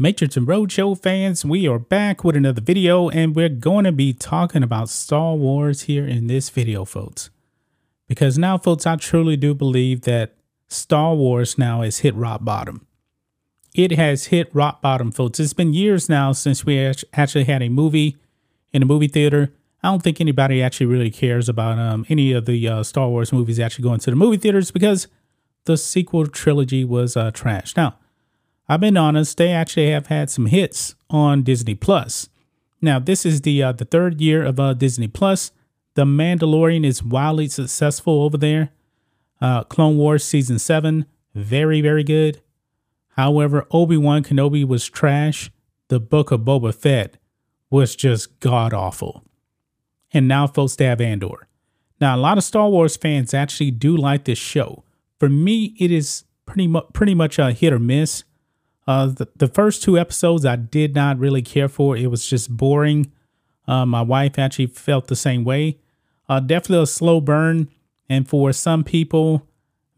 Matrix and Roadshow fans, we are back with another video and we're going to be talking about Star Wars here in this video, folks. Because now, folks, I truly do believe that Star Wars now has hit rock bottom. It has hit rock bottom, folks. It's been years now since we actually had a movie in a movie theater. I don't think anybody actually really cares about um, any of the uh, Star Wars movies actually going to the movie theaters because the sequel trilogy was uh, trash. Now, I've been honest, they actually have had some hits on Disney Plus. Now, this is the uh, the third year of uh, Disney Plus. The Mandalorian is wildly successful over there. Uh, Clone Wars season seven, very very good. However, Obi Wan Kenobi was trash. The Book of Boba Fett was just god awful. And now, folks, they have Andor. Now, a lot of Star Wars fans actually do like this show. For me, it is pretty much pretty much a hit or miss. Uh, the, the first two episodes I did not really care for. It was just boring. Uh, my wife actually felt the same way. Uh, definitely a slow burn. And for some people,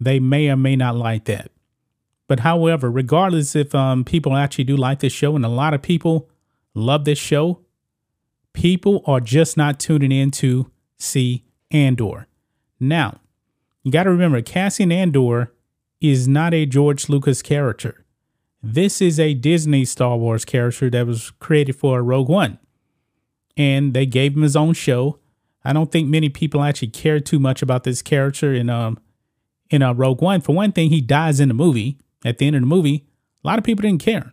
they may or may not like that. But however, regardless if um, people actually do like this show, and a lot of people love this show, people are just not tuning in to see Andor. Now, you got to remember, Cassian Andor is not a George Lucas character. This is a Disney Star Wars character that was created for Rogue One. And they gave him his own show. I don't think many people actually care too much about this character in um in uh, Rogue One. For one thing, he dies in the movie. At the end of the movie, a lot of people didn't care.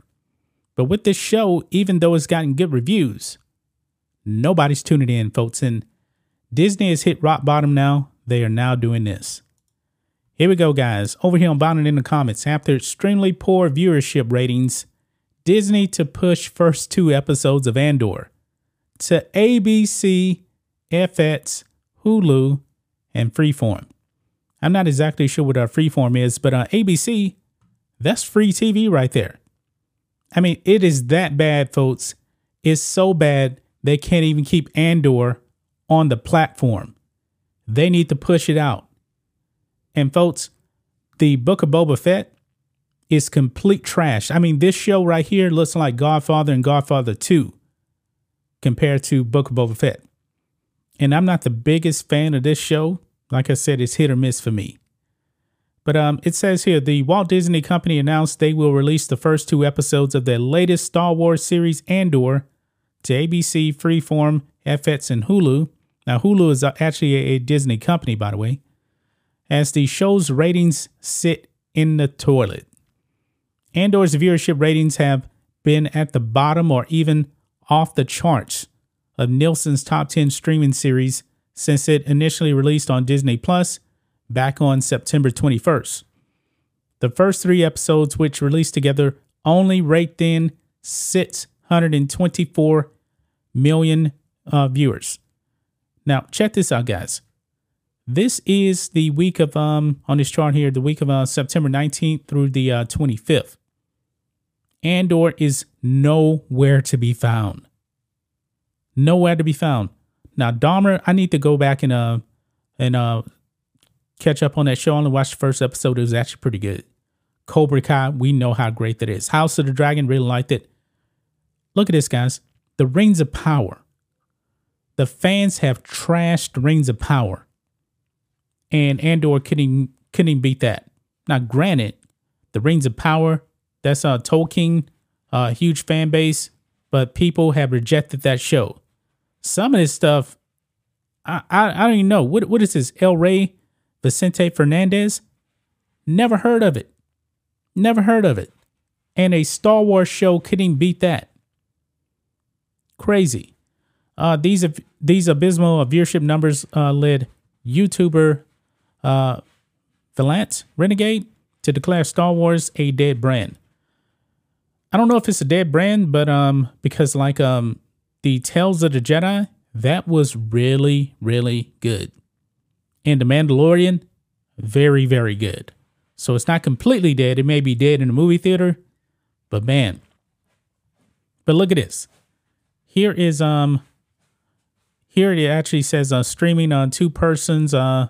But with this show, even though it's gotten good reviews, nobody's tuning in, folks. And Disney has hit rock bottom now. They are now doing this. Here we go, guys. Over here on Bounding Into Comics, after extremely poor viewership ratings, Disney to push first two episodes of Andor to ABC, FX, Hulu, and Freeform. I'm not exactly sure what our Freeform is, but uh, ABC, that's free TV right there. I mean, it is that bad, folks. It's so bad they can't even keep Andor on the platform. They need to push it out. And folks, the Book of Boba Fett is complete trash. I mean, this show right here looks like Godfather and Godfather 2 compared to Book of Boba Fett. And I'm not the biggest fan of this show. Like I said, it's hit or miss for me. But um, it says here the Walt Disney Company announced they will release the first two episodes of their latest Star Wars series, Andor, to ABC, Freeform, FX, and Hulu. Now, Hulu is actually a, a Disney company, by the way as the show's ratings sit in the toilet. Andor's viewership ratings have been at the bottom or even off the charts of Nielsen's top 10 streaming series since it initially released on Disney Plus back on September 21st. The first three episodes, which released together, only raked in 624 million uh, viewers. Now, check this out, guys. This is the week of um on this chart here, the week of uh, September 19th through the uh, 25th. Andor is nowhere to be found. Nowhere to be found. Now, Dahmer, I need to go back and uh and uh catch up on that show. I only watched the first episode. It was actually pretty good. Cobra Kai, we know how great that is. House of the Dragon, really liked it. Look at this, guys. The Rings of Power. The fans have trashed Rings of Power and Andor couldn't couldn't beat that. Now, granted, the Rings of Power, that's uh, Tolkien, a uh, huge fan base, but people have rejected that show. Some of this stuff, I, I, I don't even know. What What is this? El Rey Vicente Fernandez? Never heard of it. Never heard of it. And a Star Wars show couldn't beat that. Crazy. Uh, these these abysmal viewership numbers uh, led YouTuber uh, Valiant Renegade to declare Star Wars a dead brand. I don't know if it's a dead brand, but um, because like um, the Tales of the Jedi, that was really really good, and the Mandalorian, very very good. So it's not completely dead. It may be dead in the movie theater, but man. But look at this. Here is um here it actually says uh, streaming on two persons, uh,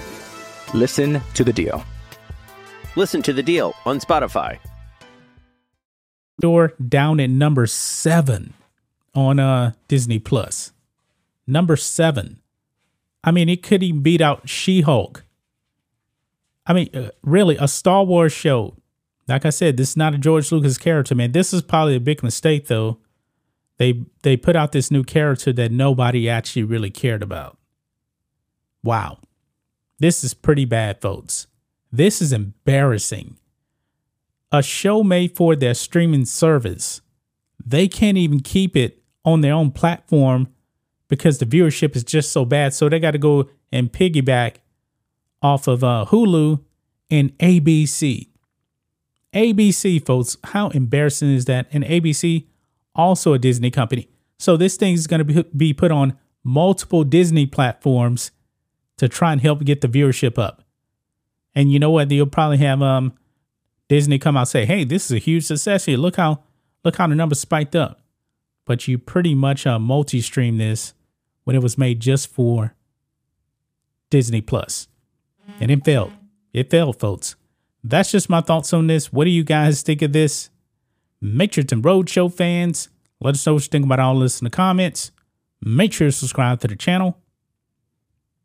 Listen to The Deal. Listen to the deal on Spotify. door down at number seven on uh Disney Plus. Number seven. I mean, it could even beat out She Hulk. I mean, uh, really, a Star Wars show. Like I said, this is not a George Lucas character, man. This is probably a big mistake, though. They they put out this new character that nobody actually really cared about. Wow, this is pretty bad, folks. This is embarrassing a show made for their streaming service, they can't even keep it on their own platform because the viewership is just so bad. So they got to go and piggyback off of uh, Hulu and ABC. ABC, folks, how embarrassing is that? And ABC, also a Disney company. So this thing is going to be, be put on multiple Disney platforms to try and help get the viewership up. And you know what? You'll probably have um Disney come out say, "Hey, this is a huge success here. Look how look how the numbers spiked up." But you pretty much uh, multi-stream this when it was made just for Disney Plus, and it failed. It failed, folks. That's just my thoughts on this. What do you guys think of this? Make sure Matrix Roadshow fans, let us know what you think about all this in the comments. Make sure to subscribe to the channel,